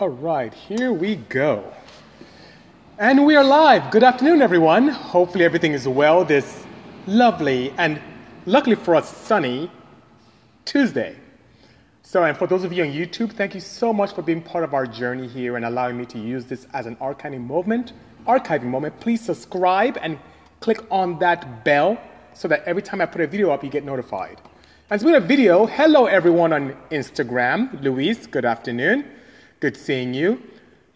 All right, here we go. And we are live. Good afternoon, everyone. Hopefully, everything is well this lovely and luckily for us, sunny Tuesday. So, and for those of you on YouTube, thank you so much for being part of our journey here and allowing me to use this as an archiving moment. Archiving moment. Please subscribe and click on that bell so that every time I put a video up, you get notified. And with a video, hello everyone on Instagram. Luis, good afternoon. Good seeing you.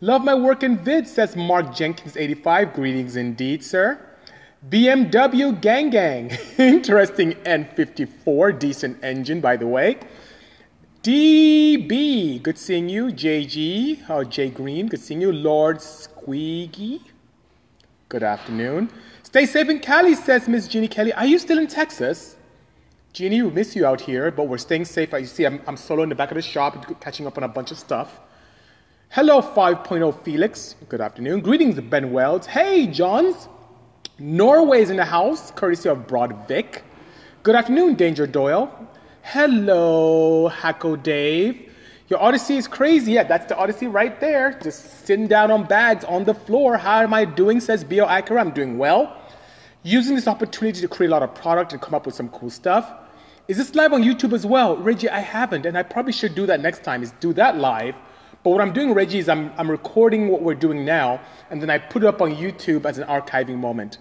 Love my work in vid, says Mark Jenkins85. Greetings indeed, sir. BMW Gang Gang. Interesting N54. Decent engine, by the way. DB, good seeing you. JG, oh, Jay Green, good seeing you. Lord Squeaky, good afternoon. Stay safe in Cali, says Miss Jeannie Kelly. Are you still in Texas? Jeannie, we miss you out here, but we're staying safe. You see, I'm, I'm solo in the back of the shop, catching up on a bunch of stuff. Hello, 5.0 Felix. Good afternoon. Greetings, Ben Wells. Hey, Johns. Norway's in the house, courtesy of Broad Vic. Good afternoon, Danger Doyle. Hello, Hacko Dave. Your Odyssey is crazy. Yeah, that's the Odyssey right there. Just sitting down on bags on the floor. How am I doing? Says Bio Acura. I'm doing well. Using this opportunity to create a lot of product and come up with some cool stuff. Is this live on YouTube as well? Reggie, I haven't, and I probably should do that next time, is do that live. But what I'm doing, Reggie, is I'm, I'm recording what we're doing now, and then I put it up on YouTube as an archiving moment.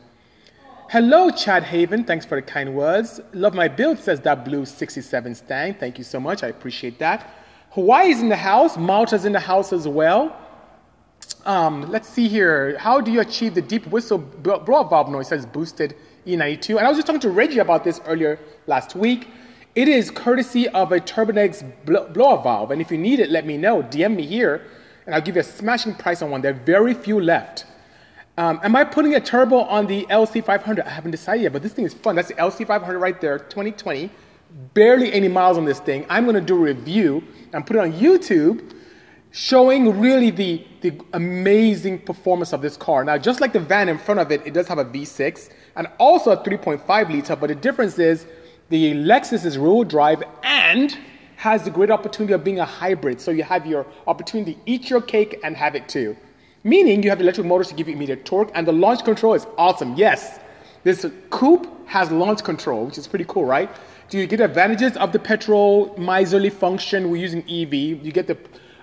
Hello, Chad Haven. Thanks for the kind words. Love my build, says that blue 67 Stang. Thank you so much. I appreciate that. Hawaii's in the house. Malta's in the house as well. Um, let's see here. How do you achieve the deep whistle blow valve noise? Says boosted E92. And I was just talking to Reggie about this earlier last week. It is courtesy of a Turbonex blow valve. And if you need it, let me know. DM me here, and I'll give you a smashing price on one. There are very few left. Um, am I putting a turbo on the LC500? I haven't decided yet, but this thing is fun. That's the LC500 right there, 2020. Barely any miles on this thing. I'm going to do a review and put it on YouTube showing really the, the amazing performance of this car. Now, just like the van in front of it, it does have a V6 and also a 3.5 liter, but the difference is the Lexus is rear drive and has the great opportunity of being a hybrid. So you have your opportunity to eat your cake and have it too. Meaning you have electric motors to give you immediate torque, and the launch control is awesome. Yes, this coupe has launch control, which is pretty cool, right? Do you get advantages of the petrol miserly function? We're using EV. You get the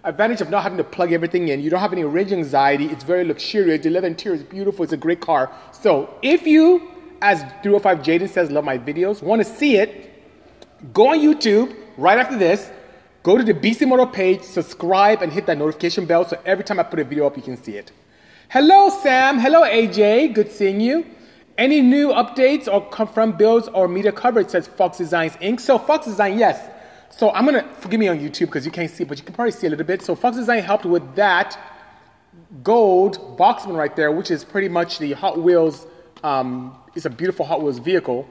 advantage of not having to plug everything in. You don't have any range anxiety. It's very luxurious. The leather interior is beautiful. It's a great car. So if you, as 305 Jaden says, love my videos, want to see it, go on YouTube right after this Go to the Bisimoto page, subscribe, and hit that notification bell so every time I put a video up, you can see it. Hello, Sam. Hello, AJ. Good seeing you. Any new updates or confirmed builds or media coverage says Fox Designs Inc. So Fox Design, yes. So I'm gonna forgive me on YouTube because you can't see, but you can probably see a little bit. So Fox Design helped with that gold Boxman right there, which is pretty much the Hot Wheels. Um, it's a beautiful Hot Wheels vehicle,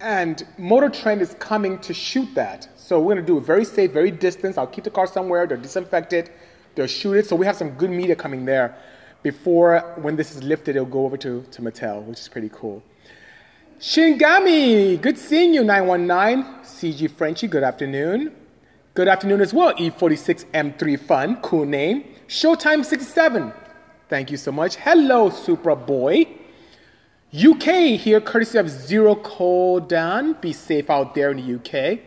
and Motor Trend is coming to shoot that. So we're going to do it very safe, very distant. I'll keep the car somewhere. They'll disinfect it. They'll shoot it. So we have some good media coming there before when this is lifted, it'll go over to, to Mattel, which is pretty cool. Shingami, good seeing you, 919. CG Frenchy, good afternoon. Good afternoon as well, E46M3 Fun, cool name. Showtime 67, thank you so much. Hello, Supra Boy. UK here, courtesy of Zero Kodan. Be safe out there in the UK.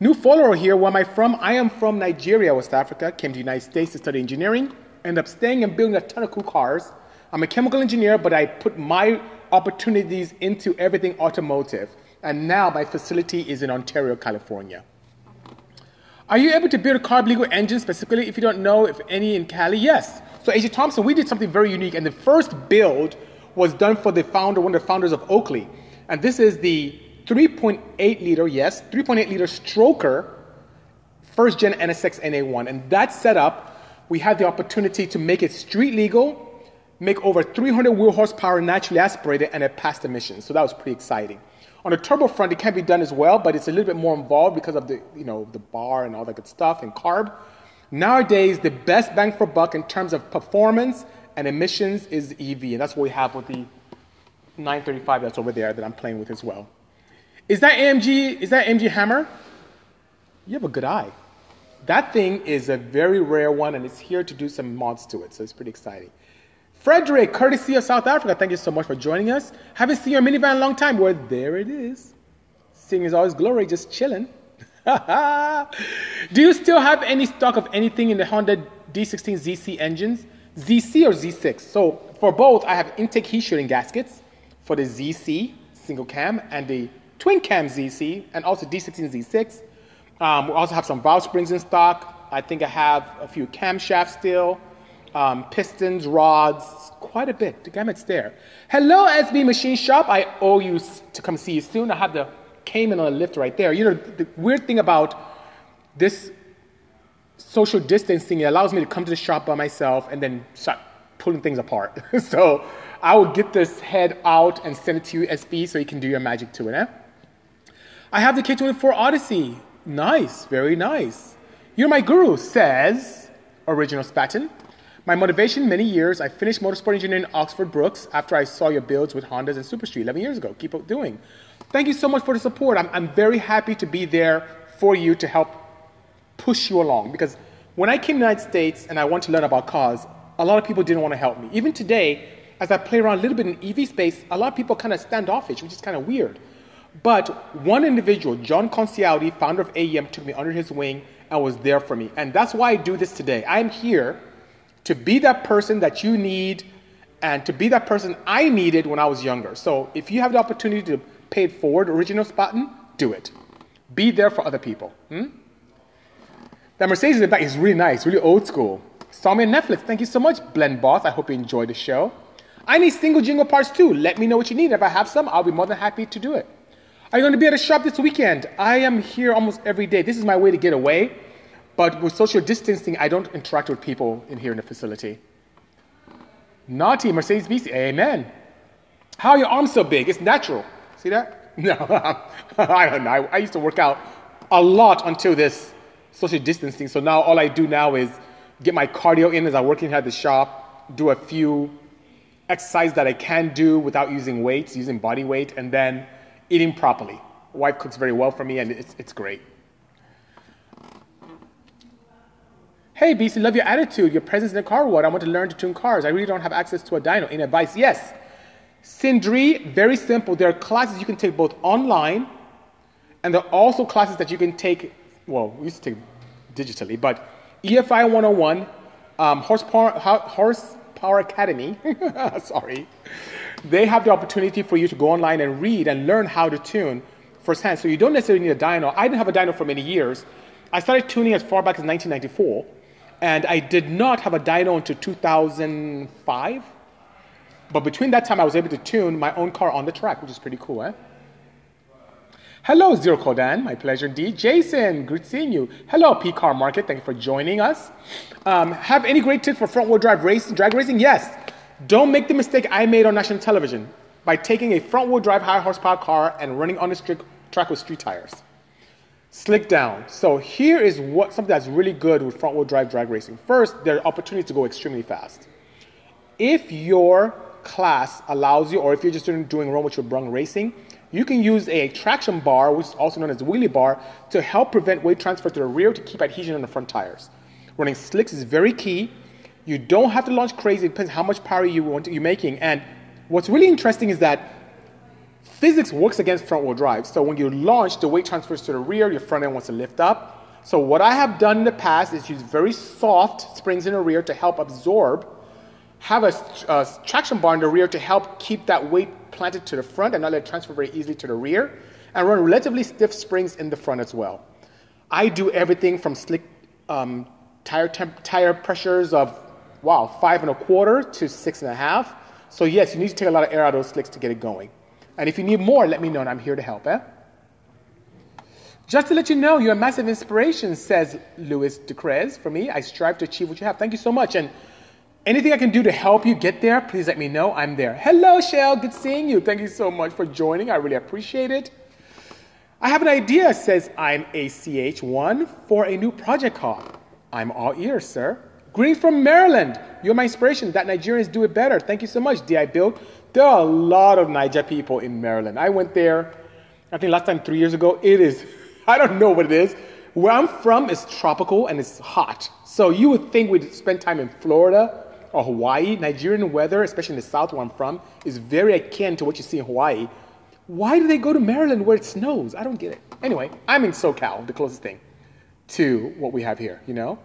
New follower here, where am I from? I am from Nigeria, West Africa. Came to the United States to study engineering. Ended up staying and building a ton of cool cars. I'm a chemical engineer, but I put my opportunities into everything automotive. And now my facility is in Ontario, California. Are you able to build a carb legal engine specifically? If you don't know, if any in Cali, yes. So AJ Thompson, we did something very unique, and the first build was done for the founder, one of the founders of Oakley. And this is the 3.8 liter, yes, 3.8 liter stroker, first gen NSX NA1. And that setup, we had the opportunity to make it street legal, make over 300 wheel horsepower naturally aspirated, and it passed emissions. So that was pretty exciting. On the turbo front, it can be done as well, but it's a little bit more involved because of the, you know, the bar and all that good stuff and carb. Nowadays, the best bang for buck in terms of performance and emissions is EV, and that's what we have with the 935 that's over there that I'm playing with as well. Is that AMG? Is that AMG Hammer? You have a good eye. That thing is a very rare one and it's here to do some mods to it, so it's pretty exciting. Frederick, courtesy of South Africa, thank you so much for joining us. Haven't seen your minivan in a long time. Well, there it is. Seeing is always glory, just chilling. Do you still have any stock of anything in the Honda D16 ZC engines? ZC or Z6? So for both, I have intake heat shielding gaskets for the ZC single cam and the twin cam ZC and also D16 Z6. Um, we also have some valve springs in stock. I think I have a few camshafts still, um, pistons, rods, quite a bit. The gamut's there. Hello, SB Machine Shop. I owe you to come see you soon. I have the Cayman on the lift right there. You know, the weird thing about this social distancing, it allows me to come to the shop by myself and then start pulling things apart. so I will get this head out and send it to you, SB, so you can do your magic to it. Eh? I have the K24 Odyssey. Nice, very nice. You're my guru, says Original Spatten. My motivation, many years, I finished motorsport engineering in Oxford Brookes after I saw your builds with Hondas and Super Street 11 years ago. Keep doing. Thank you so much for the support. I'm, I'm very happy to be there for you to help push you along because when I came to the United States and I wanted to learn about cars, a lot of people didn't want to help me. Even today, as I play around a little bit in EV space, a lot of people kind of standoffish, which is kind of weird. But one individual, John Concialdi, founder of AEM, took me under his wing and was there for me. And that's why I do this today. I'm here to be that person that you need and to be that person I needed when I was younger. So if you have the opportunity to pay it forward, original Spatten, do it. Be there for other people. Hmm? That Mercedes in the back is really nice, really old school. Saw me on Netflix. Thank you so much, Blend Boss. I hope you enjoyed the show. I need single jingle parts too. Let me know what you need. If I have some, I'll be more than happy to do it. Are you going to be at a shop this weekend? I am here almost every day. This is my way to get away. But with social distancing, I don't interact with people in here in the facility. Naughty, Mercedes BC. Amen. How are your arms so big? It's natural. See that? No, I don't know. I used to work out a lot until this social distancing. So now all I do now is get my cardio in as I work in at the shop, do a few exercises that I can do without using weights, using body weight, and then eating properly. Wife cooks very well for me, and it's, it's great. Hey, BC, love your attitude, your presence in the car world. I want to learn to tune cars. I really don't have access to a dyno. Any advice? Yes. Sindri, very simple. There are classes you can take both online, and there are also classes that you can take, well, we used to take digitally, but EFI 101, um, Horsepower, Horsepower Academy, sorry, they have the opportunity for you to go online and read and learn how to tune firsthand. So you don't necessarily need a dyno. I didn't have a dyno for many years. I started tuning as far back as 1994, and I did not have a dyno until 2005. But between that time, I was able to tune my own car on the track, which is pretty cool, eh? Hello, Zero Kodan. My pleasure indeed. Jason, good seeing you. Hello, P Car Market. Thank you for joining us. Um, have any great tips for front wheel drive racing, drag racing? Yes. Don't make the mistake I made on national television by taking a front wheel drive high horsepower car and running on the track with street tires. Slick down. So here is what something that's really good with front wheel drive drag racing. First, there are opportunities to go extremely fast. If your class allows you, or if you're just doing, doing run with your brung racing, you can use a traction bar, which is also known as a wheelie bar, to help prevent weight transfer to the rear to keep adhesion on the front tires. Running slicks is very key you don't have to launch crazy. It depends how much power you want to, you're making. And what's really interesting is that physics works against front wheel drive. So when you launch, the weight transfers to the rear, your front end wants to lift up. So what I have done in the past is use very soft springs in the rear to help absorb, have a, a traction bar in the rear to help keep that weight planted to the front and not let it transfer very easily to the rear, and run relatively stiff springs in the front as well. I do everything from slick um, tire, temp- tire pressures of wow, five and a quarter to six and a half. So yes, you need to take a lot of air out of those slicks to get it going. And if you need more, let me know and I'm here to help, eh? Just to let you know, you're a massive inspiration, says Louis Decrez. For me, I strive to achieve what you have. Thank you so much. And anything I can do to help you get there, please let me know. I'm there. Hello, Shell. Good seeing you. Thank you so much for joining. I really appreciate it. I have an idea, says I'm ACH1 for a new project car. I'm all ears, sir. Greetings from Maryland. You're my inspiration. That Nigerians do it better. Thank you so much, DI Build. There are a lot of Niger people in Maryland. I went there, I think last time three years ago. It is, I don't know what it is, Where I'm from is tropical and it's hot. So you would think we'd spend time in Florida or Hawaii. Nigerian weather, especially in the south where I'm from, is very akin to what you see in Hawaii. Why do they go to Maryland where it snows? I don't get it. Anyway, I'm in SoCal, the closest thing to what we have here, you know?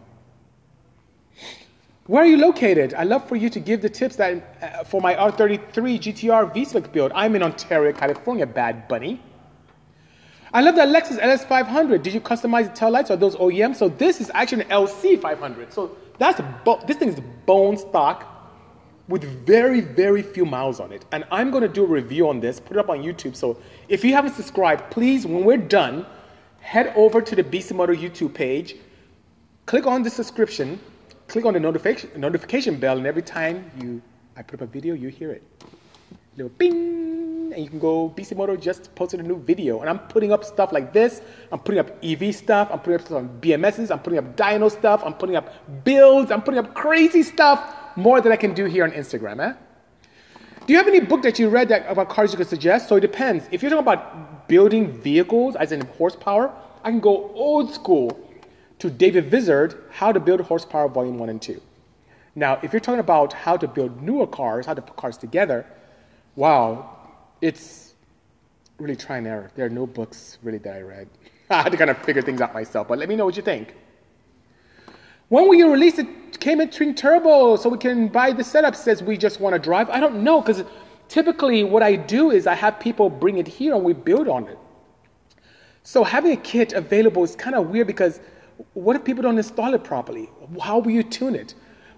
Where are you located? I'd love for you to give the tips that uh, for my R33 GTR V-Spec build. I'm in Ontario, California, Bad Bunny. I love that Lexus LS500. Did you customize the tail lights or those OEM? So this is actually an LC500. So that's bo- this thing is bone stock with very, very few miles on it. And I'm going to do a review on this, put it up on YouTube. So if you haven't subscribed, please, when we're done, head over to the Bisimoto YouTube page, click on the subscription, click on the notification, notification bell, and every time you I put up a video, you hear it. Little bing, and you can go Bisimoto just posted a new video, and I'm putting up stuff like this. I'm putting up EV stuff. I'm putting up on BMSs. I'm putting up dyno stuff. I'm putting up builds. I'm putting up crazy stuff more than I can do here on Instagram. Eh? Do you have any book that you read that, about cars you could suggest? So it depends. If you're talking about building vehicles, as in horsepower, I can go old school to David Vizard, How to Build Horsepower Volume 1 and 2. Now, if you're talking about how to build newer cars, how to put cars together, wow, it's really try and error. There are no books really that I read. I had to kind of figure things out myself, but let me know what you think. When will you release it? Came in Twin Turbo so we can buy the setup says we just want to drive? I don't know because typically what I do is I have people bring it here and we build on it. So having a kit available is kind of weird because what if people don't install it properly? How will you tune it?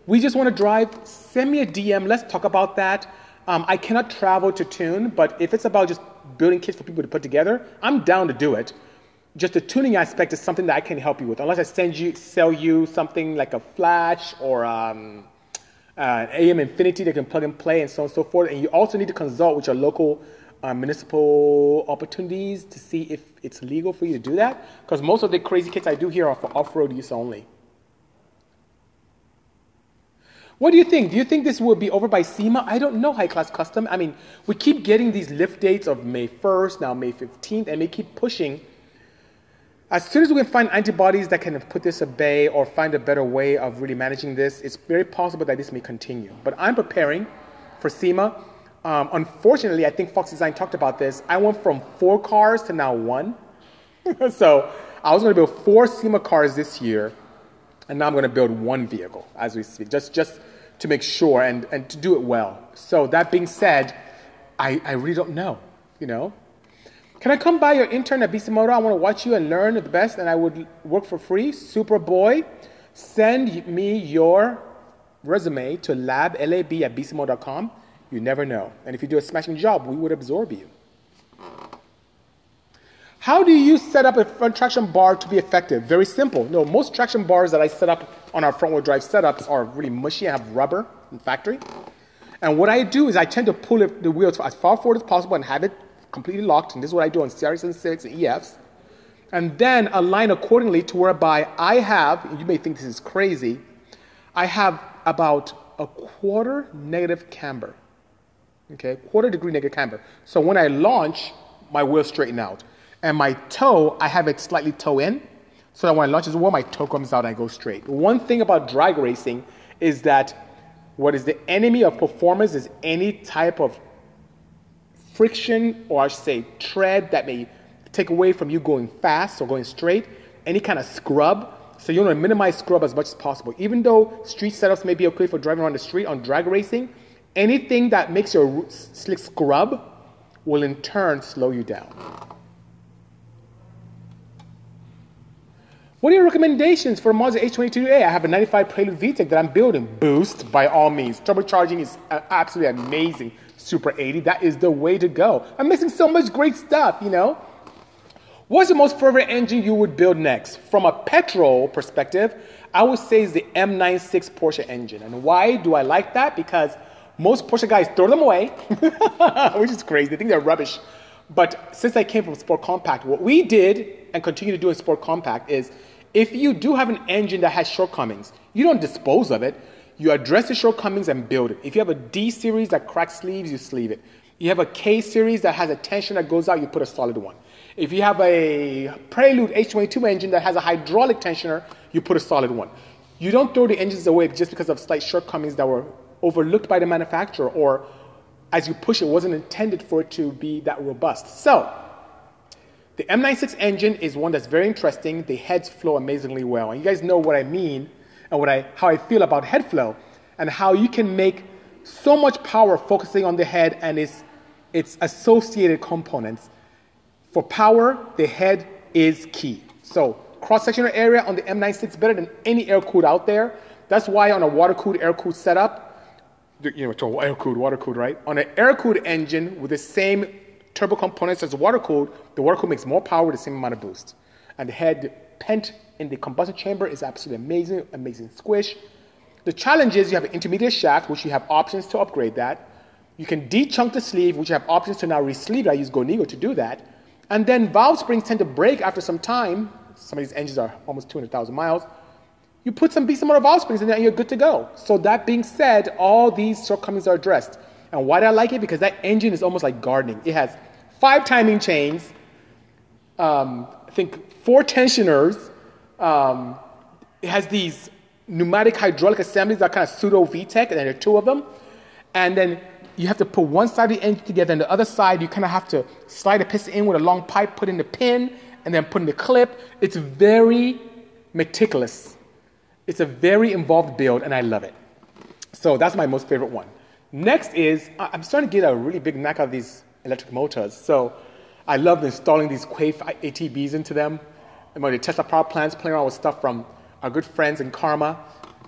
We just want to drive. Send me a DM. Let's talk about that. Um, I cannot travel to tune, but if it's about just building kits for people to put together, I'm down to do it. Just the tuning aspect is something that I can help you with. Unless I send you, sell you something like a flash or um, uh, AEM Infinity that can plug and play and so on and so forth. And you also need to consult with your local uh, municipal opportunities to see if it's legal for you to do that. Because most of the crazy kits I do here are for off-road use only. What do you think? Do you think this will be over by SEMA? I don't know, High Class Custom. I mean, we keep getting these lift dates of May 1st, now May 15th, and they keep pushing. As soon as we can find antibodies that can put this at bay or find a better way of really managing this, it's very possible that this may continue. But I'm preparing for SEMA. Um, unfortunately, I think Fox Design talked about this. I went from four cars to now one. so I was going to build four SEMA cars this year, and now I'm going to build one vehicle as we speak, just, just to make sure and, and to do it well. So that being said, I, I really don't know, you know. Can I come by your intern at Bisimoto? I want to watch you and learn the best, and I would work for free. Superboy, send me your resume to lablab at bisimoto.com. You never know. And if you do a smashing job, we would absorb you. How do you set up a traction bar to be effective? Very simple. No, most traction bars that I set up on our front wheel drive setups are really mushy and have rubber in factory. And what I do is I tend to pull it, the wheels as far forward as possible and have it completely locked. And this is what I do on CRX and Civics and EFs. And then align accordingly to whereby I have, you may think this is crazy, I have about a quarter negative camber okay, quarter degree negative camber. So when I launch, my wheel straighten out. And my toe, I have it slightly toe in, so that when I launch as well, my toe comes out and I go straight. One thing about drag racing is that what is the enemy of performance is any type of friction, or I should say tread that may take away from you going fast or going straight, any kind of scrub. So you want to minimize scrub as much as possible. Even though street setups may be okay for driving around the street on drag racing, Anything that makes your slick scrub will in turn slow you down. What are your recommendations for a Mazda H22A? I have a 95 Prelude VTEC that I'm building. Boost, by all means. Turbocharging is absolutely amazing. Super 80, that is the way to go. I'm missing so much great stuff, you know? What's the most favorite engine you would build next? From a petrol perspective, I would say is the M96 Porsche engine. And why do I like that? Because most Porsche guys throw them away, which is crazy. They think they're rubbish. But since I came from Sport Compact, what we did and continue to do in Sport Compact is if you do have an engine that has shortcomings, you don't dispose of it. You address the shortcomings and build it. If you have a D series that cracks sleeves, you sleeve it. You have a K series that has a tension that goes out, you put a solid one. If you have a Prelude H22 engine that has a hydraulic tensioner, you put a solid one. You don't throw the engines away just because of slight shortcomings that were overlooked by the manufacturer or as you push it wasn't intended for it to be that robust. So, the M96 engine is one that's very interesting. The heads flow amazingly well. And you guys know what I mean and what I, how I feel about head flow and how you can make so much power focusing on the head and its, its associated components. For power, the head is key. So cross-sectional area on the M96 better than any air-cooled out there. That's why on a water-cooled, air-cooled setup, you know, air-cooled, water-cooled, right? On an air-cooled engine with the same turbo components as water-cooled, the water-cooled makes more power the same amount of boost. And the head pent in the combustion chamber is absolutely amazing, amazing squish. The challenge is you have an intermediate shaft, which you have options to upgrade that. You can de-chunk the sleeve, which you have options to now re-sleeve. I use Gonigo to do that. And then valve springs tend to break after some time. Some of these engines are almost 200,000 miles. You put some some more valve springs in there and you're good to go. So that being said, all these shortcomings are addressed. And why do I like it? Because that engine is almost like gardening. It has five timing chains, um, I think four tensioners. Um, it has these pneumatic hydraulic assemblies that are kind of pseudo VTEC, and there are two of them. And then you have to put one side of the engine together, and the other side you kind of have to slide a piston in with a long pipe, put in the pin, and then put in the clip. It's very meticulous. It's a very involved build, and I love it. So that's my most favorite one. Next is I'm starting to get a really big knack of these electric motors. So I love installing these Quaife ATBs into them. And when the Tesla power plants, playing around with stuff from our good friends in Karma.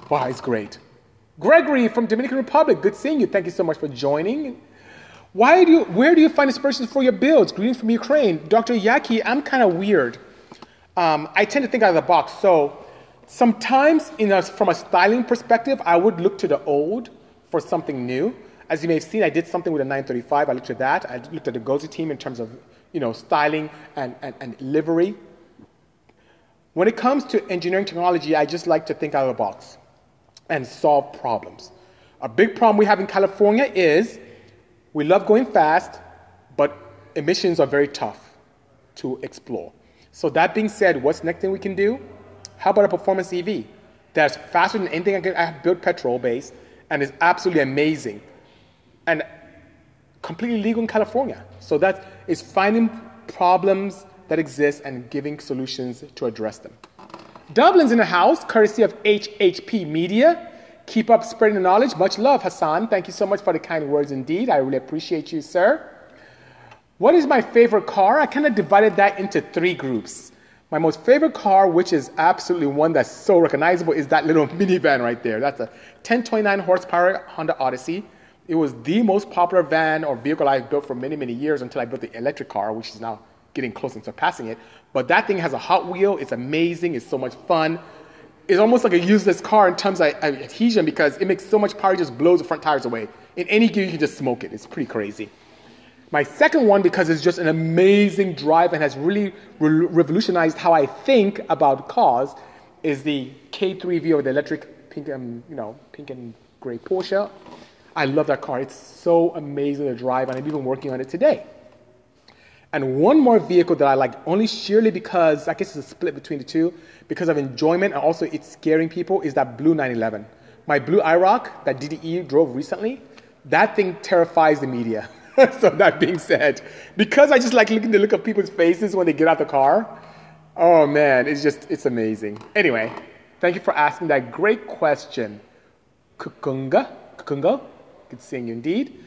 Wow, it's great. Gregory from Dominican Republic, good seeing you. Thank you so much for joining. Why do you, where do you find inspiration for your builds? Greetings from Ukraine. Dr. Yaki, I'm kind of weird. Um, I tend to think out of the box. So sometimes, a, from a styling perspective, I would look to the old for something new. As you may have seen, I did something with a 935. I looked at that. I looked at the Guzzi team in terms of you know, styling and, and, and livery. When it comes to engineering technology, I just like to think out of the box and solve problems. A big problem we have in California is we love going fast, but emissions are very tough to explore. So, that being said, what's the next thing we can do? How about a performance EV that's faster than anything I, can, I have built petrol based and is absolutely amazing and completely legal in California? So, that is finding problems that exist and giving solutions to address them. Dublin's in the house, courtesy of HHP Media. Keep up spreading the knowledge. Much love, Hassan. Thank you so much for the kind words indeed. I really appreciate you, sir. What is my favorite car? I kind of divided that into three groups. My most favorite car, which is absolutely one that's so recognizable, is that little minivan right there. That's a 1029 horsepower Honda Odyssey. It was the most popular van or vehicle I built for many, many years until I built the electric car, which is now getting close and surpassing it. But that thing has a hot wheel. It's amazing. It's so much fun. It's almost like a useless car in terms of adhesion because it makes so much power, it just blows the front tires away. In any gear, you can just smoke it. It's pretty crazy. My second one, because it's just an amazing drive and has really re- revolutionized how I think about cars, is the K3V or the electric pink and you know pink and gray Porsche. I love that car. It's so amazing to drive, and I'm even working on it today. And one more vehicle that I like only sheerly because I guess it's a split between the two, because of enjoyment and also it's scaring people, is that blue 911. My blue IROC that DDE drove recently, that thing terrifies the media. so that being said, because I just like looking the look of people's faces when they get out the car, oh man, it's just it's amazing. Anyway, thank you for asking that great question. Kukunga? Kukungo? Good seeing you indeed.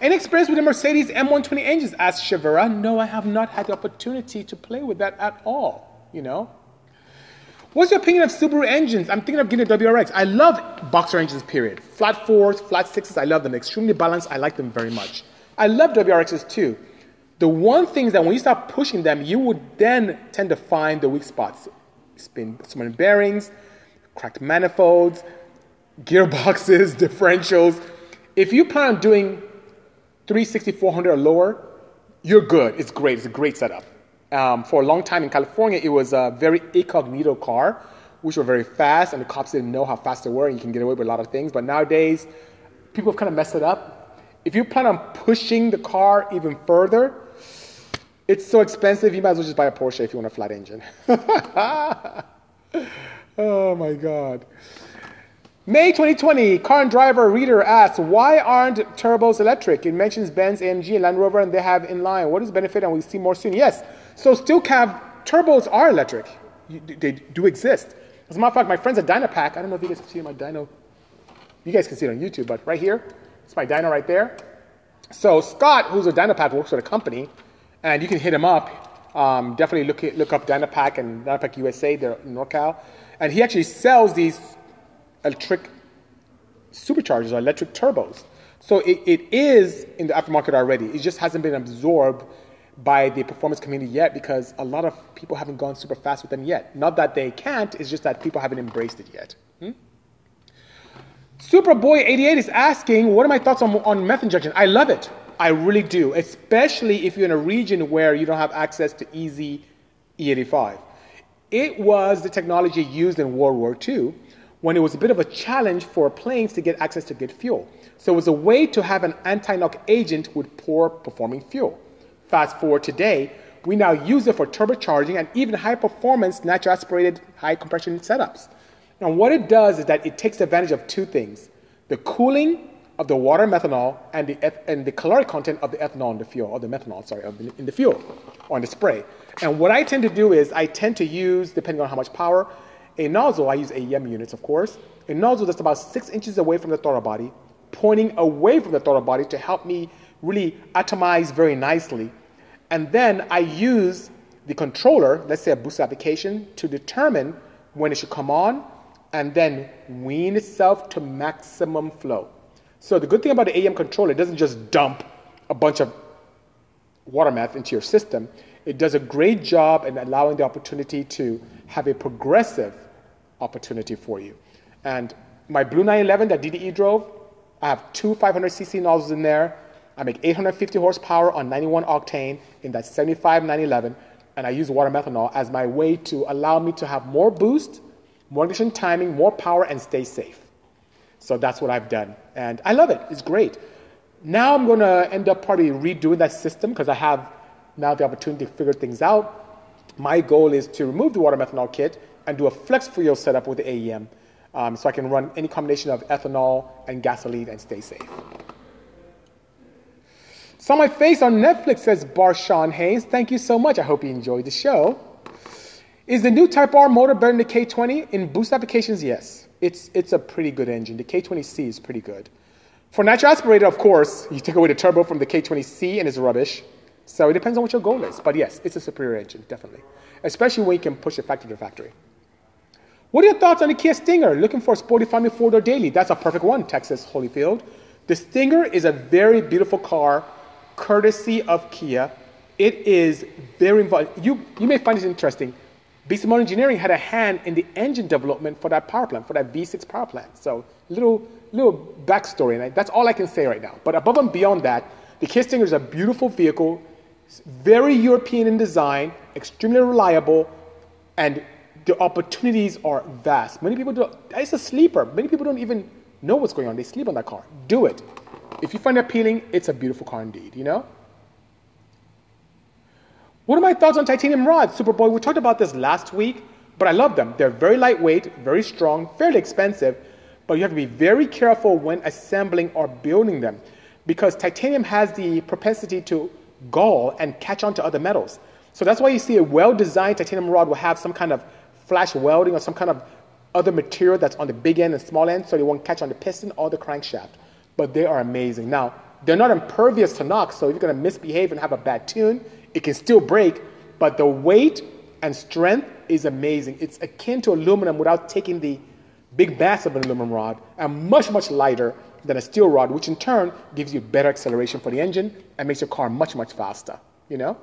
Any experience with the Mercedes M120 engines? asked Shavera. No, I have not had the opportunity to play with that at all, you know. What's your opinion of Subaru engines? I'm thinking of getting a WRX. I love boxer engines, period. Flat fours, flat sixes, I love them. Extremely balanced, I like them very much. I love WRXs too. The one thing is that when you start pushing them, you would then tend to find the weak spots. Spin spinning bearings, cracked manifolds, gearboxes, differentials. If you plan on doing 360, 400 or lower, you're good. It's great. It's a great setup. Um, for a long time in California, it was a very incognito car, which were very fast, and the cops didn't know how fast they were, and you can get away with a lot of things. But nowadays, people have kind of messed it up. If you plan on pushing the car even further, It's so expensive, you might as well just buy a Porsche if you want a flat engine. oh my God. May 2020, car and driver reader asks, why aren't turbos electric? It mentions Benz, AMG, and Land Rover, and they have in line. What is the benefit? And we see more soon. Yes, so still cab turbos are electric. They do exist. As a matter of fact, my friends at Dynapack, I don't know if you guys can see my dyno. You guys can see it on YouTube, but right here, it's my dyno right there. So Scott, who's a Dynapack, works for a company, and you can hit him up. Um, definitely look, look up Dynapack and Dynapack USA, they're in NorCal. And he actually sells these electric superchargers or electric turbos. So it, it is in the aftermarket already. It just hasn't been absorbed by the performance community yet because a lot of people haven't gone super fast with them yet. Not that they can't, it's just that people haven't embraced it yet. Hmm? Superboy88 is asking, what are my thoughts on, on meth injection? I love it. I really do, especially if you're in a region where you don't have access to easy E85. It was the technology used in World War II when it was a bit of a challenge for planes to get access to good fuel. So it was a way to have an anti-knock agent with poor performing fuel. Fast forward today, we now use it for turbocharging and even high performance natural aspirated high compression setups. Now what it does is that it takes advantage of two things. The cooling of the water methanol and the, and the caloric content of the ethanol in the fuel, or the methanol, sorry, the, in the fuel, or in the spray. And what I tend to do is I tend to use, depending on how much power, a nozzle, I use AEM units, of course, a nozzle that's about six inches away from the throttle body, pointing away from the throttle body to help me really atomize very nicely. And then I use the controller, let's say a boost application, to determine when it should come on and then wean itself to maximum flow. So the good thing about the AEM controller, it doesn't just dump a bunch of water meth into your system. It does a great job in allowing the opportunity to have a progressive opportunity for you. And my Blue 911 that DDE drove, I have two 500cc nozzles in there. I make 850 horsepower on 91 octane in that 75 911, and I use water methanol as my way to allow me to have more boost, more ignition timing, more power, and stay safe. So that's what I've done, and I love it. It's great. Now I'm going to end up probably redoing that system because I have now the opportunity to figure things out. My goal is to remove the water methanol kit and do a flex fuel setup with the AEM um, so I can run any combination of ethanol and gasoline and stay safe. Saw my face on Netflix, says Barshawn Hayes. Thank you so much. I hope you enjoyed the show. Is the new Type R motor better than the K20? In boost applications, yes. It's, it's a pretty good engine. The K20C is pretty good. For natural aspirated, of course, you take away the turbo from the K20C and it's rubbish. So it depends on what your goal is. But yes, it's a superior engine, definitely. Especially when you can push it factory to factory. What are your thoughts on the Kia Stinger? Looking for a sporty family four door daily? That's a perfect one, Texas Holyfield. The Stinger is a very beautiful car, courtesy of Kia. It is very involved. You, you may find this interesting. Bisimoto Engineering had a hand in the engine development for that power plant, for that V6 power plant. So, little, little backstory, and that's all I can say right now. But above and beyond that, the Kia Stinger is a beautiful vehicle, very European in design, extremely reliable, and the opportunities are vast. Many people don't, it's a sleeper. Many people don't even know what's going on. They sleep on that car. Do it. If you find it appealing, it's a beautiful car indeed, you know? What are my thoughts on titanium rods, Superboy? We talked about this last week, but I love them. They're very lightweight, very strong, fairly expensive, but you have to be very careful when assembling or building them because titanium has the propensity to gall and catch on to other metals. So that's why you see a well designed titanium rod will have some kind of flash welding or some kind of other material that's on the big end and small end so they won't catch on the piston or the crankshaft. But they are amazing. Now, they're not impervious to knock, so if you're going to misbehave and have a bad tune, it can still break, but the weight and strength is amazing. It's akin to aluminum without taking the big mass of an aluminum rod and much, much lighter than a steel rod, which in turn gives you better acceleration for the engine and makes your car much, much faster, you know?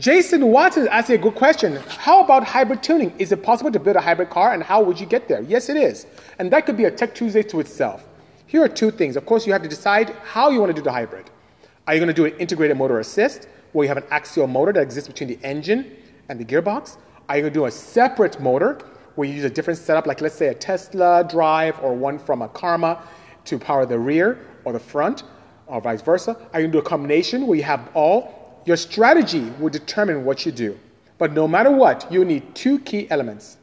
Jason Watson asked a good question. How about hybrid tuning? Is it possible to build a hybrid car and how would you get there? Yes, it is. And that could be a Tech Tuesday to itself. Here are two things. Of course, you have to decide how you want to do the hybrid. Are you going to do an integrated motor assist where you have an axial motor that exists between the engine and the gearbox? Are you going to do a separate motor where you use a different setup, like let's say a Tesla drive or one from a Karma to power the rear or the front? or vice versa. Are you going to do a combination where you have all? Your strategy will determine what you do. But no matter what, you need two key elements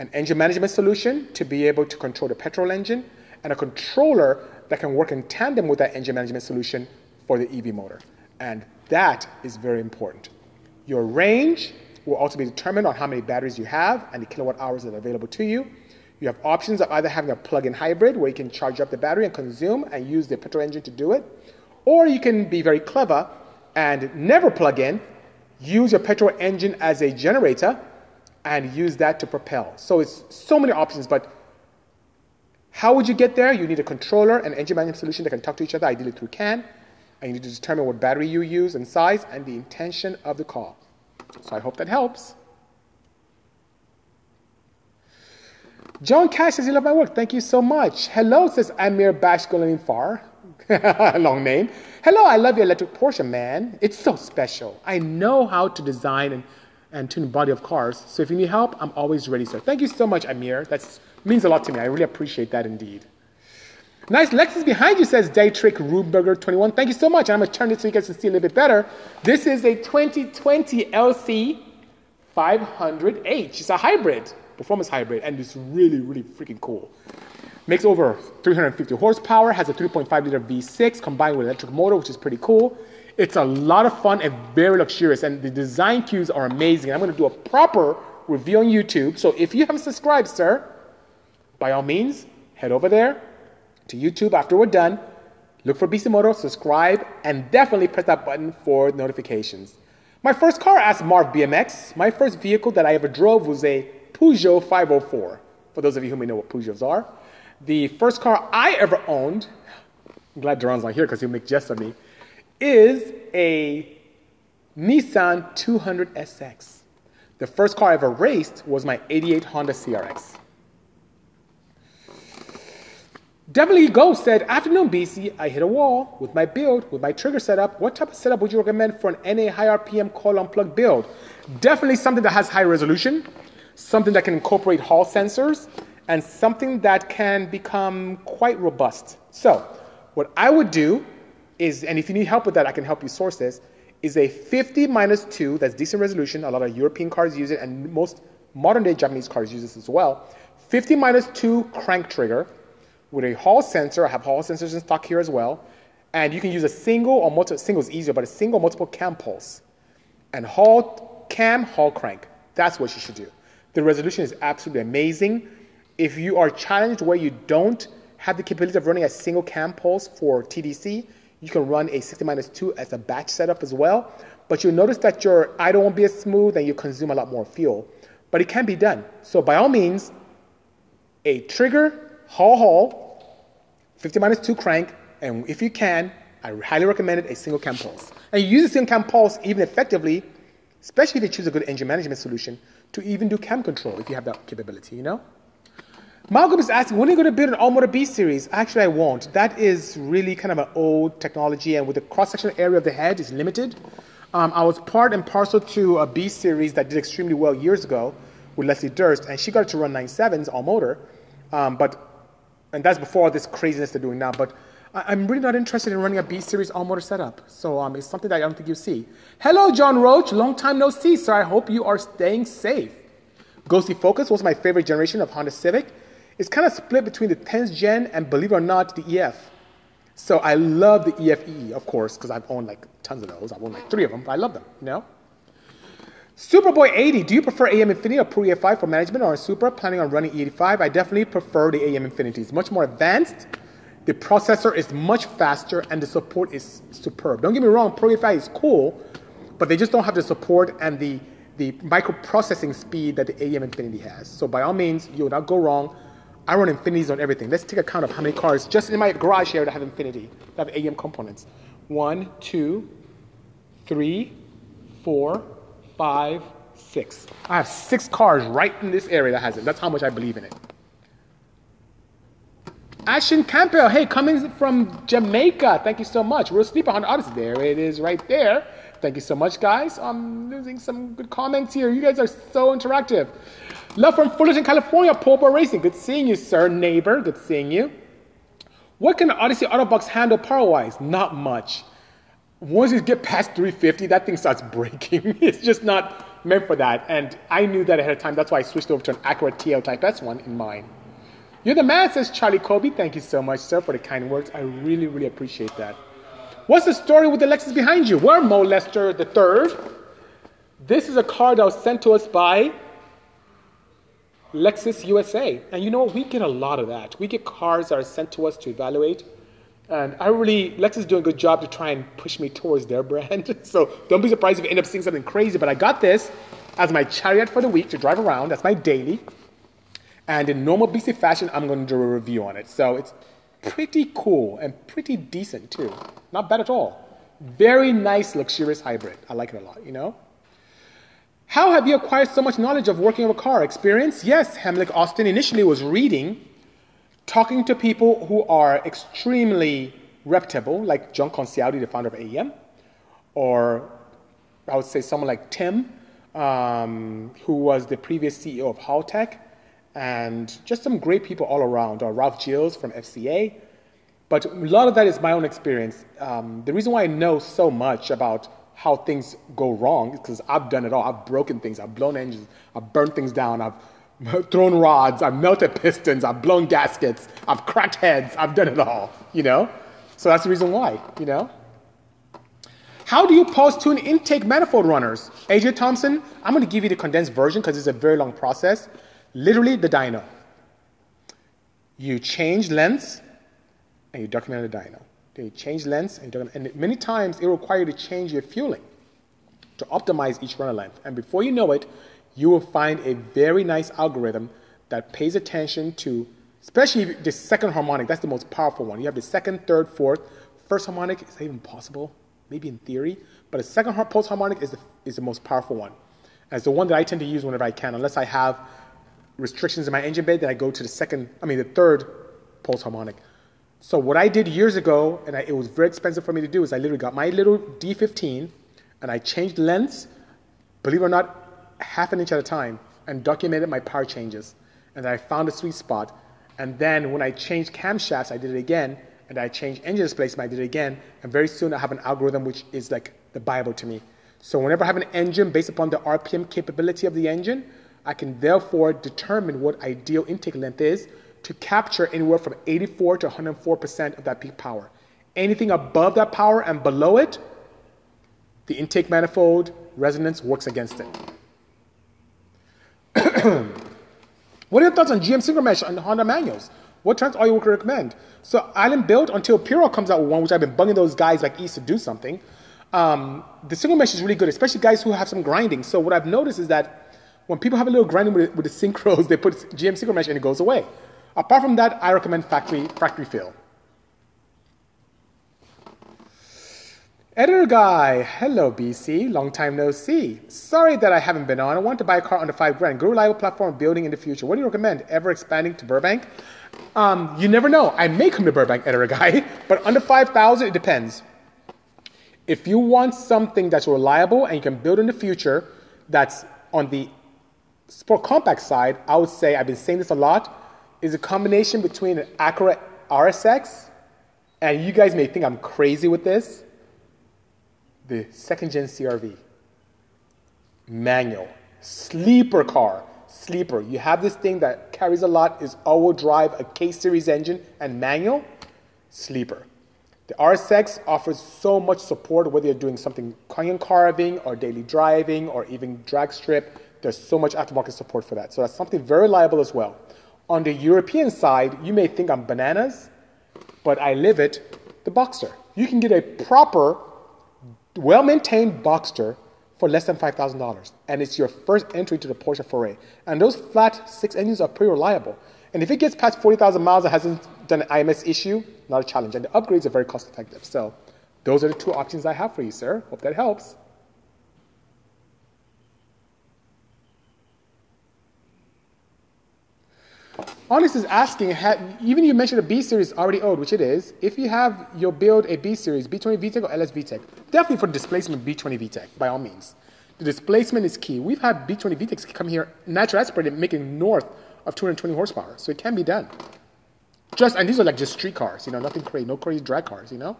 an engine management solution to be able to control the petrol engine, and a controller that can work in tandem with that engine management solution for the EV motor. And that is very important. Your range will also be determined on how many batteries you have and the kilowatt hours that are available to you. You have options of either having a plug in hybrid where you can charge up the battery and consume and use the petrol engine to do it, or you can be very clever and never plug in use your petrol engine as a generator and use that to propel. So it's so many options, but how would you get there? You need a controller and engine management solution that can talk to each other, ideally through CAN, and you need to determine what battery you use and size and the intention of the call. So I hope that helps. John Cash says, You love my work. Thank you so much. Hello, says Amir Bashgulin Far. Long name. Hello, I love your electric Porsche, man. It's so special. I know how to design and, and tune body of cars. So if you need help, I'm always ready, sir. Thank you so much, Amir. That means a lot to me. I really appreciate that indeed. Nice Lexus behind you says Daytrick Ruberger 21. Thank you so much. I'm going to turn this so you guys can see a little bit better. This is a 2020 LC 500H. It's a hybrid, performance hybrid, and it's really, really freaking cool. Makes over 350 horsepower, has a 3.5 liter V6 combined with electric motor, which is pretty cool. It's a lot of fun and very luxurious, and the design cues are amazing. I'm going to do a proper review on YouTube. So if you haven't subscribed, sir, by all means, head over there to YouTube after we're done. Look for Bisimoto, subscribe, and definitely press that button for notifications. My first car, asked Marv BMX. My first vehicle that I ever drove was a Peugeot 504. For those of you who may know what Peugeots are. The first car I ever owned, I'm glad Duran's not here because he'll make jest of me, is a Nissan 200 SX. The first car I ever raced was my 88 Honda CRX. Definitely Go said, Afternoon, BC. I hit a wall with my build, with my trigger setup. What type of setup would you recommend for an NA high RPM coil unplugged build? Definitely something that has high resolution, something that can incorporate Hall sensors, and something that can become quite robust. So, what I would do is, and if you need help with that, I can help you source this, is a 50 minus 2, that's decent resolution. A lot of European cars use it, and most modern day Japanese cars use this as well. 50 minus 2 crank trigger with a Hall sensor. I have Hall sensors in stock here as well. And you can use a single or multiple, single is easier, but a single multiple cam pulse. And Hall cam, Hall crank. That's what you should do. The resolution is absolutely amazing. If you are challenged where you don't have the capability of running a single cam pulse for TDC, you can run a 60 minus 2 as a batch setup as well. But you'll notice that your idle won't be as smooth and you consume a lot more fuel. But it can be done. So by all means, a trigger, haul haul, 50 minus 2 crank, and if you can, I highly recommend it, a single cam pulse. And you use a single cam pulse even effectively, especially if you choose a good engine management solution, to even do cam control if you have that capability, you know? Malcolm is asking, when are you going to build an all motor B series? Actually, I won't. That is really kind of an old technology, and with the cross sectional area of the head is limited. Um, I was part and parcel to a B series that did extremely well years ago with Leslie Durst, and she got it to run 9.7s all motor. Um, but, and that's before all this craziness they're doing now. But I, am really not interested in running a B series all motor setup. So um, it's something that I don't think you see. Hello, John Roach. Long time no see, sir. I hope you are staying safe. Ghosty Focus was my favorite generation of Honda Civic. It's kind of split between the 10th gen and, believe it or not, the EF. So I love the EFE, of course, because I've owned like tons of those. I've owned like three of them, but I love them, you know? Superboy 80, do you prefer AEM Infinity or Pro EFI for management or a Supra? Planning on running E85? I definitely prefer the AEM Infinity. It's much more advanced. The processor is much faster and the support is superb. Don't get me wrong, Pro EFI is cool, but they just don't have the support and the, the microprocessing speed that the AEM Infinity has. So by all means, you will not go wrong I run Infinities on everything. Let's take account of how many cars just in my garage here that have Infinity, that have AEM components. One, two, three, four, five, six. I have six cars right in this area that has it. That's how much I believe in it. Ashton Campbell, hey, coming from Jamaica. Thank you so much. Real Sleeper on Odyssey. There it is right there. Thank you so much, guys. I'm losing some good comments here. You guys are so interactive. Love from Fullerton, California, Pole Racing. Good seeing you, sir. Neighbor, good seeing you. What can an Odyssey Autobox handle power-wise? Not much. Once you get past 350, that thing starts breaking. it's just not meant for that. And I knew that ahead of time. That's why I switched over to an Acura TL Type S one in mine. You're the man, says Charlie Kobe. Thank you so much, sir, for the kind words. I really, really appreciate that. What's the story with the Lexus behind you? Well, Mo Lester III, this is a car that was sent to us by Lexus USA. And you know what? We get a lot of that. We get cars that are sent to us to evaluate. And I really, Lexus is doing a good job to try and push me towards their brand. so don't be surprised if you end up seeing something crazy. But I got this as my chariot for the week to drive around. That's my daily. And in normal BC fashion, I'm going to do a review on it. So it's pretty cool and pretty decent too. Not bad at all. Very nice, luxurious hybrid. I like it a lot, you know? How have you acquired so much knowledge of working on a car? Experience? Yes, Hemlick Austin initially was reading, talking to people who are extremely reputable, like John Concialdi, the founder of AEM, or I would say someone like Tim, um, who was the previous CEO of Haltech, and just some great people all around. Or Ralph Gilles from FCA. But a lot of that is my own experience. Um, the reason why I know so much about how things go wrong because I've done it all. I've broken things, I've blown engines, I've burned things down, I've thrown rods, I've melted pistons, I've blown gaskets, I've cracked heads, I've done it all, you know? So that's the reason why, you know? How do you post tune intake manifold runners? AJ Thompson, I'm going to give you the condensed version because it's a very long process. Literally, the dyno. You change lens and you document the dyno. They change lengths and, and many times it requires you to change your fueling to optimize each runner length. And before you know it, you will find a very nice algorithm that pays attention to, especially the second harmonic. That's the most powerful one. You have the second, third, fourth. First harmonic is that even possible? Maybe in theory, but a second pulse harmonic is the, is the most powerful one. And it's the one that I tend to use whenever I can, unless I have restrictions in my engine bay. Then I go to the second, I mean the third pulse harmonic. So what I did years ago, and I, it was very expensive for me to do, is I literally got my little D15 and I changed lengths, believe it or not, half an inch at a time, and documented my power changes. And I found a sweet spot. And then when I changed camshafts, I did it again, and I changed engine displacement, I did it again. And very soon I have an algorithm which is like the Bible to me. So whenever I have an engine based upon the RPM capability of the engine, I can therefore determine what ideal intake length is to capture anywhere from 84 to 104% of that peak power. Anything above that power and below it, the intake manifold resonance works against it. what are your thoughts on GM Synchromesh on Honda manuals? What are you would recommend? So Island built until Puro comes out with one, which I've been bugging those guys like East to do something. Um, the synchromesh is really good, especially guys who have some grinding. So what I've noticed is that when people have a little grinding with, with the synchros, they put GM Synchromesh and it goes away. Apart from that, I recommend factory, factory fill. Editor guy, hello BC, long time no see. Sorry that I haven't been on. I want to buy a car under five grand. Good reliable platform building in the future. What do you recommend? Ever expanding to Burbank? Um, you never know. I may come to Burbank, editor guy, but under five thousand, it depends. If you want something that's reliable and you can build in the future, that's on the sport compact side, I would say I've been saying this a lot is a combination between an Acura RSX, and you guys may think I'm crazy with this, the second gen CRV. Manual, sleeper car, sleeper. You have this thing that carries a lot, is all-wheel drive, a K-series engine, and manual, sleeper. The RSX offers so much support, whether you're doing something canyon carving or daily driving or even drag strip. There's so much aftermarket support for that. So that's something very reliable as well. On the European side, you may think I'm bananas, but I live it, the Boxster. You can get a proper, well maintained Boxster for less than $5,000. And it's your first entry to the Porsche foray. And those flat six engines are pretty reliable. And if it gets past 40,000 miles and hasn't done an IMS issue, not a challenge. And the upgrades are very cost effective. So those are the two options I have for you, sir. Hope that helps. Honest is asking, even you mentioned a B series already old, which it is. If you have your build a B series, B20 VTEC or LS VTEC, definitely for displacement B20 VTEC, by all means. The displacement is key. We've had B20 VTECs come here, natural aspirated, making north of 220 horsepower, so it can be done. Just and these are like just street cars, you know, nothing crazy, no crazy drag cars, you know.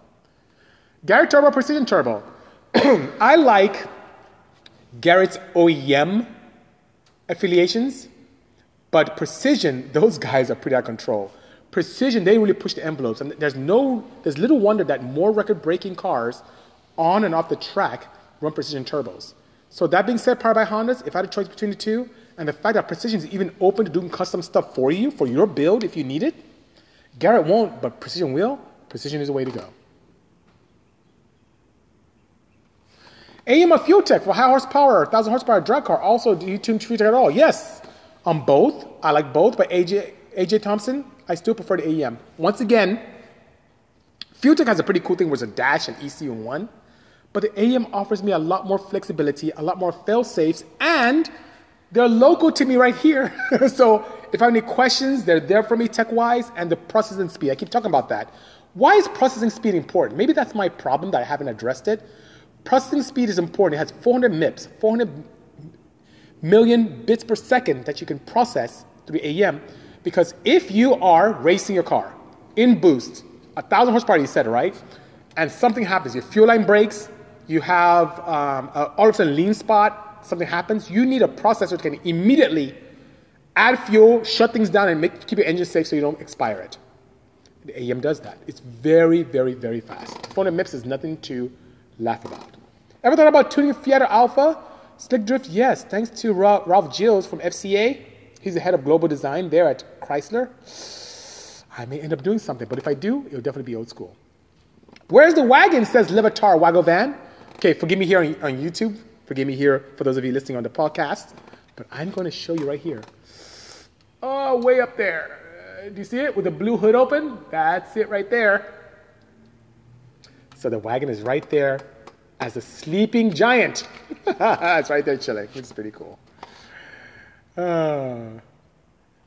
Garrett Turbo Precision Turbo. I like Garrett's OEM affiliations, but Precision, those guys are pretty out of control. Precision, they really push the envelopes, and there's no, there's little wonder that more record-breaking cars on and off the track run Precision turbos. So that being said, powered by Hondas, if I had a choice between the two, and the fact that Precision is even open to doing custom stuff for you, for your build if you need it, Garrett won't, but Precision will. Precision is the way to go. AEM Fuel Tech for high horsepower, 1000 horsepower drag car. Also, do you tune Fuel Tech at all? Yes, on both. I like both, but AJ, AJ Thompson, I still prefer the AEM. Once again, Fuel Tech has a pretty cool thing where it's a dash and ECU one, but the AEM offers me a lot more flexibility, a lot more fail safes, and they're local to me right here. so if I have any questions, they're there for me tech wise, and the processing speed. I keep talking about that. Why is processing speed important? Maybe that's my problem that I haven't addressed it. Processing speed is important. It has 400 MIPS, 400 million bits per second that you can process through AEM. Because if you are racing your car in boost, a thousand horsepower, you said, right? And something happens, your fuel line breaks, you have um, a, all of a sudden lean spot, something happens, you need a processor that can immediately add fuel, shut things down, and make, keep your engine safe so you don't expire it. The AEM does that. It's very, very, very fast. 400 MIPS is nothing to laugh about. Ever thought about tuning Fiat Alfa? Slick drift, yes. Thanks to Ralph Gilles from FCA. He's the head of global design there at Chrysler. I may end up doing something, but if I do, it'll definitely be old school. Where's the wagon? says Levitar Wagovan. Okay, forgive me here on, on YouTube. Forgive me here for those of you listening on the podcast. But I'm going to show you right here. Oh, way up there. Uh, do you see it with the blue hood open? That's it right there. So the wagon is right there as a sleeping giant. it's right there chilling, which is pretty cool. Uh,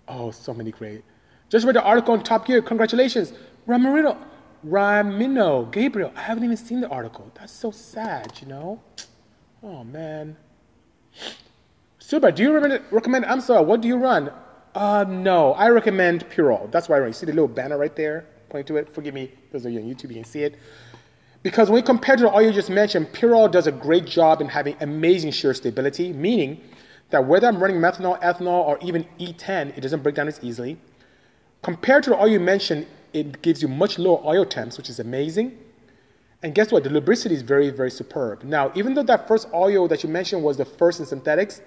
oh, so many great. Just read the article on Top Gear. Congratulations. Ramiro, Ramino, Gabriel. I haven't even seen the article. That's so sad, you know? Oh, man. Super, do you recommend, recommend AMSOIL? What do you run? Uh, no, I recommend Purol. That's why I run. You see the little banner right there Point to it? Forgive me, those of you on YouTube, you can see it. Because when we compare to all you just mentioned, Purol does a great job in having amazing shear stability, meaning that whether I'm running methanol, ethanol, or even E10, it doesn't break down as easily. Compared to the oil you mentioned, it gives you much lower oil temps, which is amazing. And guess what? The lubricity is very, very superb. Now, even though that first oil that you mentioned was the first in synthetics,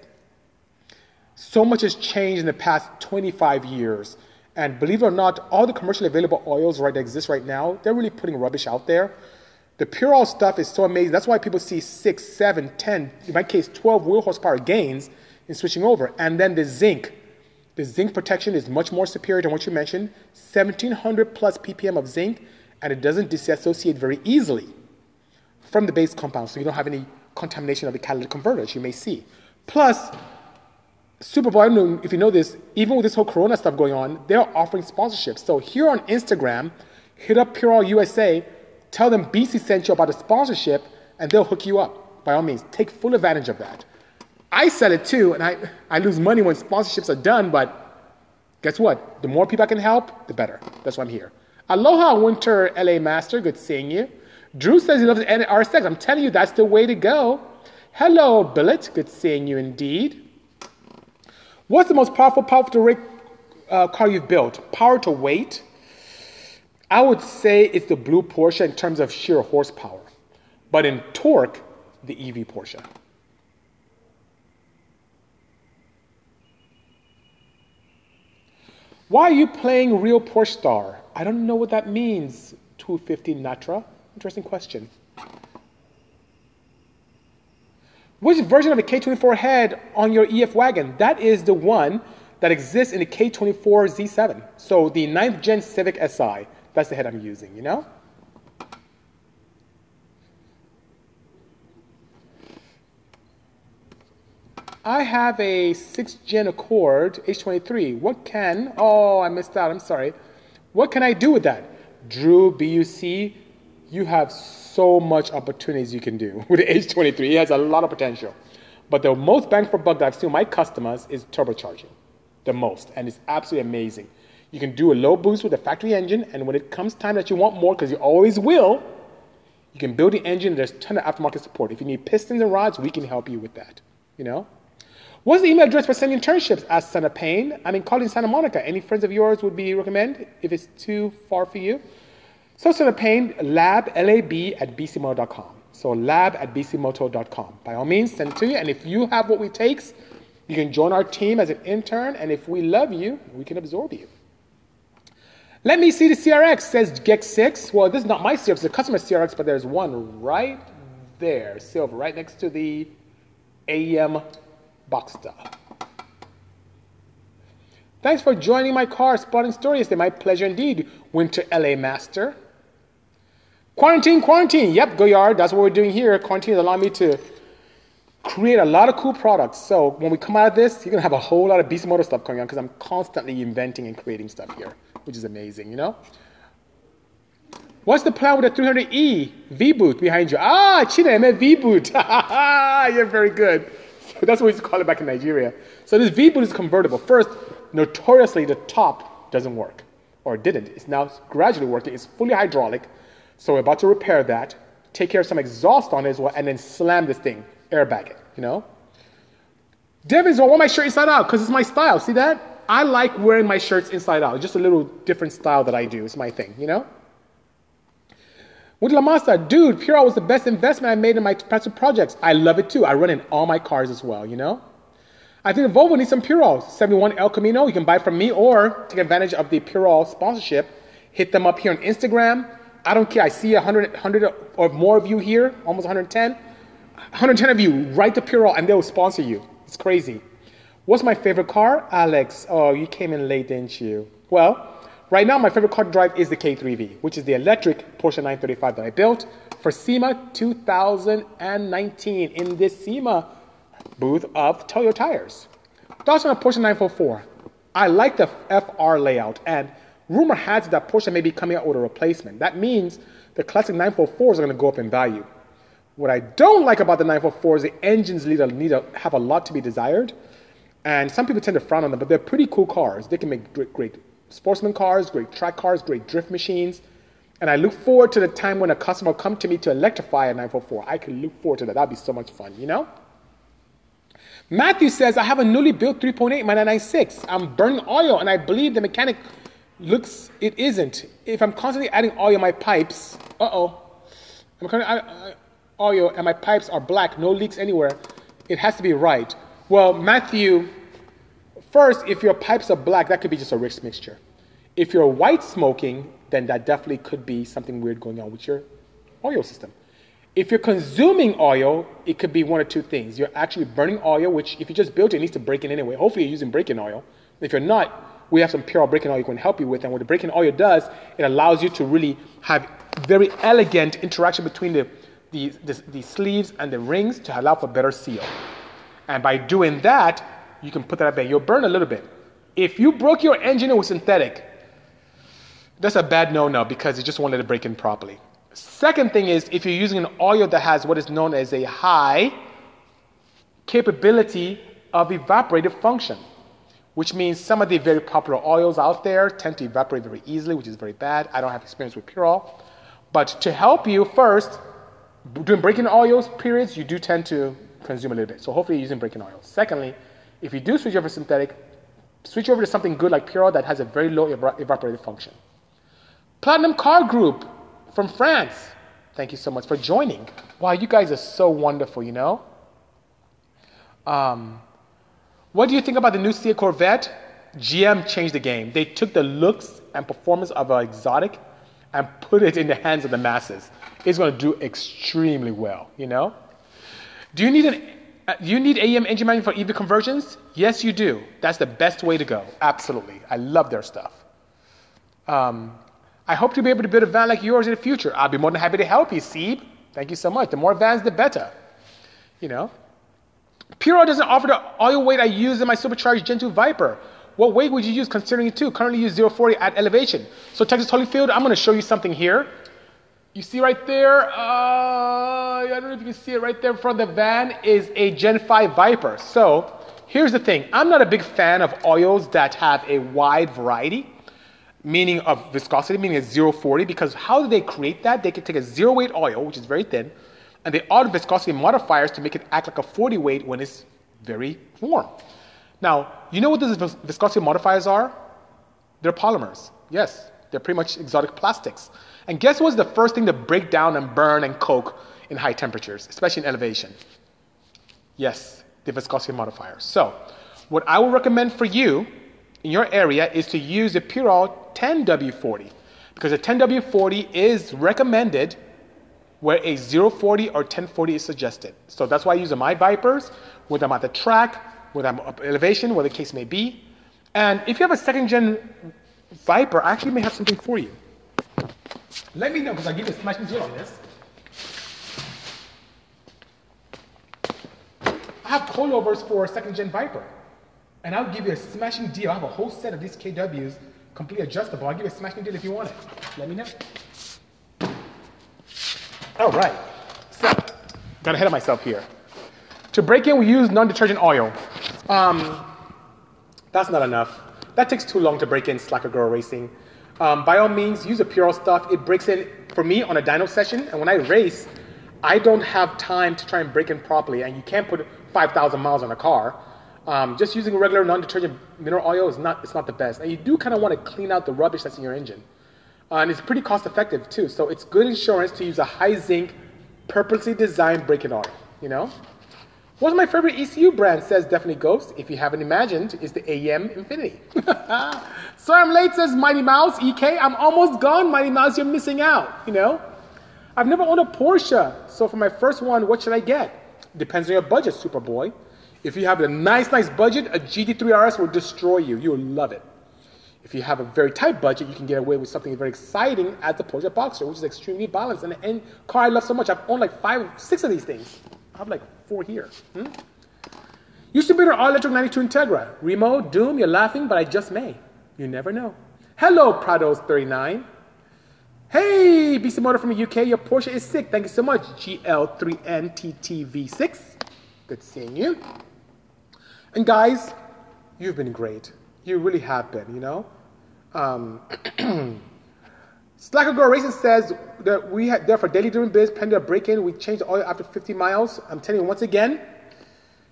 so much has changed in the past 25 years. And believe it or not, all the commercially available oils right that exist right now, they're really putting rubbish out there. The Purol stuff is so amazing. That's why people see six, seven, 10, in my case, 12 wheel horsepower gains in switching over. And then the zinc. The zinc protection is much more superior than what you mentioned 1700 plus ppm of zinc, and it doesn't disassociate very easily from the base compound, so you don't have any contamination of the catalytic converters you may see. Plus, Super Bowl, I don't know if you know this, even with this whole Corona stuff going on, they're offering sponsorships. So here on Instagram, hit up Purol USA Tell them BC sent you about a sponsorship and they'll hook you up. By all means, take full advantage of that. I sell it too, and I, I lose money when sponsorships are done, but guess what? The more people I can help, the better. That's why I'm here. Aloha, Winter LA Master. Good seeing you. Drew says he loves RSX. I'm telling you, that's the way to go. Hello, Billet. Good seeing you indeed. What's the most powerful, powerful uh, car you've built? Power to weight? I would say it's the blue Porsche in terms of sheer horsepower, but in torque, the EV Porsche. Why are you playing real Porsche Star? I don't know what that means. 250 Natra? Interesting question. Which version of the K24 head on your EF wagon? That is the one that exists in the K24 Z7. So the 9th gen Civic Si. That's the head I'm using, you know? I have a 6th gen Accord H23. What can, oh, I missed out, I'm sorry. What can I do with that? Drew, BUC, you have so much opportunities you can do with the H23. It has a lot of potential. But the most bang for buck that I've seen my customers is turbocharging. The most. And it's absolutely amazing. You can do a low boost with a factory engine, and when it comes time that you want more, because you always will, you can build the engine. There's a ton of aftermarket support. If you need pistons and rods, we can help you with that. You know. What's the email address for sending internships? Asked Son of Pain. I'm in College Santa Monica. Any friends of yours would be recommend if it's too far for you? So Santa Pain, lab, L-A-B, at bisimoto.com. So lab at bisimoto.com. By all means, send it to you. And if you have what we takes, you can join our team as an intern. And if we love you, we can absorb you. Let me see the CRX, says Gex6. Well, this is not my CRX, it's a customer CRX, but there's one right there, silver, right next to the AEM Boxster. Thanks for joining my car spotting story yesterday. My pleasure indeed. Winter LA Master. Quarantine, quarantine. Yep, Goyard. That's what we're doing here. Quarantine is allowing me to create a lot of cool products. So when we come out of this, you're gonna have a whole lot of Bisimoto stuff going on because I'm constantly inventing and creating stuff here, which is amazing, you know? What's the plan with the 300E V boot behind you? Ah, Chine, V boot. You're very good. That's what we call it back in Nigeria. So this V boot is convertible. First, notoriously, the top doesn't work, or didn't. It's now gradually working. It's fully hydraulic. So we're about to repair that, take care of some exhaust on it as well, and then slam this thing, airbag it, you know? Devin's I want my shirt inside out because it's my style. See that? I like wearing my shirts inside out. Just a little different style that I do. It's my thing, you know? With La dude, Purell was the best investment I made in my past projects. I love it too. I run in all my cars as well, you know? I think Volvo needs some Purell. 71 El Camino, you can buy from me or take advantage of the Purell sponsorship. Hit them up here on Instagram. I don't care. I see 100, 100 or more of you here, almost 110. 110 of you, write to Purell and they will sponsor you. It's crazy. What's my favorite car? Alex, oh, you came in late, didn't you? Well, Right now, my favorite car to drive is the K3V, which is the electric Porsche 935 that I built for SEMA 2019 in this SEMA booth of Toyo Tires. Thoughts on a Porsche 944? I like the FR layout, and rumor has it that Porsche may be coming out with a replacement. That means the classic 944s are going to go up in value. What I don't like about the 944 is the engines need to, need to have a lot to be desired, and some people tend to frown on them, but they're pretty cool cars. They can make great, great sportsman cars, great track cars, great drift machines. And I look forward to the time when a customer will come to me to electrify a 944. I can look forward to that. That'd be so much fun, you know? Matthew says, I have a newly built 3.8 my 996. I'm burning oil, and I believe the mechanic looks it isn't. If I'm constantly adding oil in my pipes, uh oh, I'm constantly adding oil and my pipes are black, no leaks anywhere, it has to be right. Well, Matthew, First, if your pipes are black, that could be just a rich mixture. If you're white smoking, then that definitely could be something weird going on with your oil system. If you're consuming oil, it could be one or two things. You're actually burning oil, which if you just built it, it needs to break in anyway. Hopefully, you're using break-in oil. If you're not, we have some pure break-in oil we can help you with. And what the break-in oil does, it allows you to really have very elegant interaction between the, the, the, the sleeves and the rings to allow for better seal. And by doing that, you can put that up there. You'll burn a little bit. If you broke your engine with synthetic, that's a bad no-no because it just let it break in properly. Second thing is if you're using an oil that has what is known as a high capability of evaporative function, which means some of the very popular oils out there tend to evaporate very easily, which is very bad. I don't have experience with Purell. But to help you, first, during breaking oils periods, you do tend to consume a little bit. So hopefully you're using breaking oil. Secondly, if you do switch over to synthetic, switch over to something good like Purell that has a very low evaporative function. Platinum Car Group from France. Thank you so much for joining. Wow, you guys are so wonderful, you know? Um, what do you think about the new Sea Corvette? GM changed the game. They took the looks and performance of an exotic and put it in the hands of the masses. It's going to do extremely well, you know? Do you need an uh, you need AEM engine management for EV conversions? Yes, you do. That's the best way to go. Absolutely. I love their stuff. Um, I hope to be able to build a van like yours in the future. I'll be more than happy to help you, Sieb. Thank you so much. The more vans, the better. You know? Puro doesn't offer the oil weight I use in my supercharged Gen 2 Viper. What weight would you use considering it too? Currently use 040 at elevation. So Texas Holyfield, I'm going to show you something here. You see right there, uh, I don't know if you can see it right there in front of the van is a Gen 5 Viper. So here's the thing. I'm not a big fan of oils that have a wide variety meaning of viscosity, meaning it's 040, because how do they create that? They can take a zero weight oil, which is very thin, and they add viscosity modifiers to make it act like a 40 weight when it's very warm. Now, you know what those vis- viscosity modifiers are? They're polymers. Yes, they're pretty much exotic plastics. And guess what's the first thing to break down and burn and coke in high temperatures, especially in elevation? Yes, the viscosity modifier. So, what I would recommend for you in your area is to use the Purell 10W40 because the 10W40 is recommended where a 040 or 1040 is suggested. So that's why I use my Vipers, whether I'm at the track, whether I'm up elevation, whatever the case may be. And if you have a second gen Viper, I actually may have something for you. Let me know because I'll give you a smashing deal on this. I have coilovers for second gen Viper. And I'll give you a smashing deal. I have a whole set of these KWs, completely adjustable. I'll give you a smashing deal if you want it. Let me know. All right. So, got ahead of myself here. To break in, we use non-detergent oil. Um, that's not enough. That takes too long to break in Slacker Girl Racing. Um, by all means, use the Purell stuff. It breaks in for me on a dyno session, and when I race, I don't have time to try and break in properly, and you can't put 5,000 miles on a car. Um, just using regular non-detergent mineral oil is not, it's not the best. And you do kind of want to clean out the rubbish that's in your engine. Uh, and it's pretty cost effective too. So it's good insurance to use a high zinc, purposely designed break-in oil, you know? What's my favorite ECU brand, says Definitely Ghost. If you haven't imagined, is the AEM Infinity. Sorry I'm late, says Mighty Mouse. EK, I'm almost gone, Mighty Mouse, you're missing out, you know? I've never owned a Porsche, so for my first one, what should I get? Depends on your budget, Superboy. If you have a nice, nice budget, a GT3 RS will destroy you. You'll love it. If you have a very tight budget, you can get away with something very exciting as the Porsche Boxster, which is extremely balanced. And the car I love so much, I've owned like five, six of these things. I have like four here. Hmm? Used to be an all electric 92 Integra. Remo, Doom, you're laughing, but I just may. You never know. Hello, Prados39. Hey, Bisimoto from the UK, your Porsche is sick. Thank you so much. GL3NTTV6. Good seeing you. And guys, you've been great. You really have been, you know? Um, Slacker Girl Racing says that we had there for daily doing biz, pending a break in. We changed the oil after 50 miles. I'm telling you once again,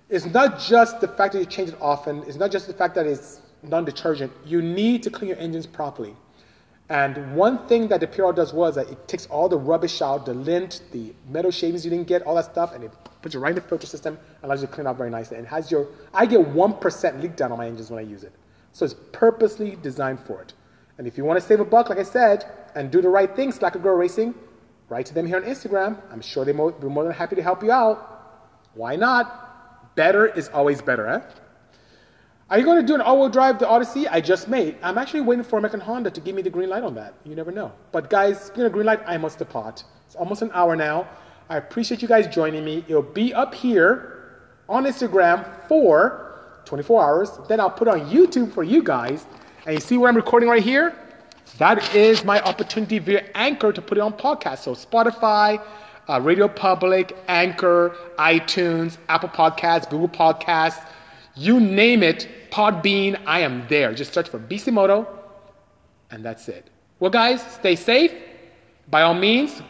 it's not just the fact that you change it often, it's not just the fact that it's non detergent. You need to clean your engines properly. And one thing that the Purell does was that it takes all the rubbish out, the lint, the metal shavings you didn't get, all that stuff, and it puts it right in the filter system, and allows you to clean up very nicely. And has your, I get 1% leak down on my engines when I use it. So it's purposely designed for it. And if you want to save a buck, like I said, and do the right things like a Girl Racing, write to them here on Instagram. I'm sure they'll be more than happy to help you out. Why not? Better is always better, eh? Are you going to do an all-wheel drive the Odyssey? I just made. I'm actually waiting for American Honda to give me the green light on that. You never know. But guys, speaking of green light, I must depart. It's almost an hour now. I appreciate you guys joining me. It'll be up here on Instagram for 24 hours. Then I'll put on YouTube for you guys. And you see where I'm recording right here? That is my opportunity via Anchor to put it on podcast. So Spotify, uh, Radio Public, Anchor, iTunes, Apple Podcasts, Google Podcasts, you name it, Podbean, I am there. Just search for Bisimoto, and that's it. Well, guys, stay safe. By all means,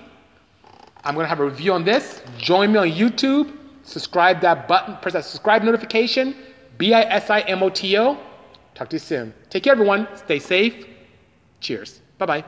I'm going to have a review on this. Join me on YouTube. Subscribe that button, press that subscribe notification. B I S I M O T O. Talk to you soon. Take care, everyone. Stay safe. Cheers. Bye bye.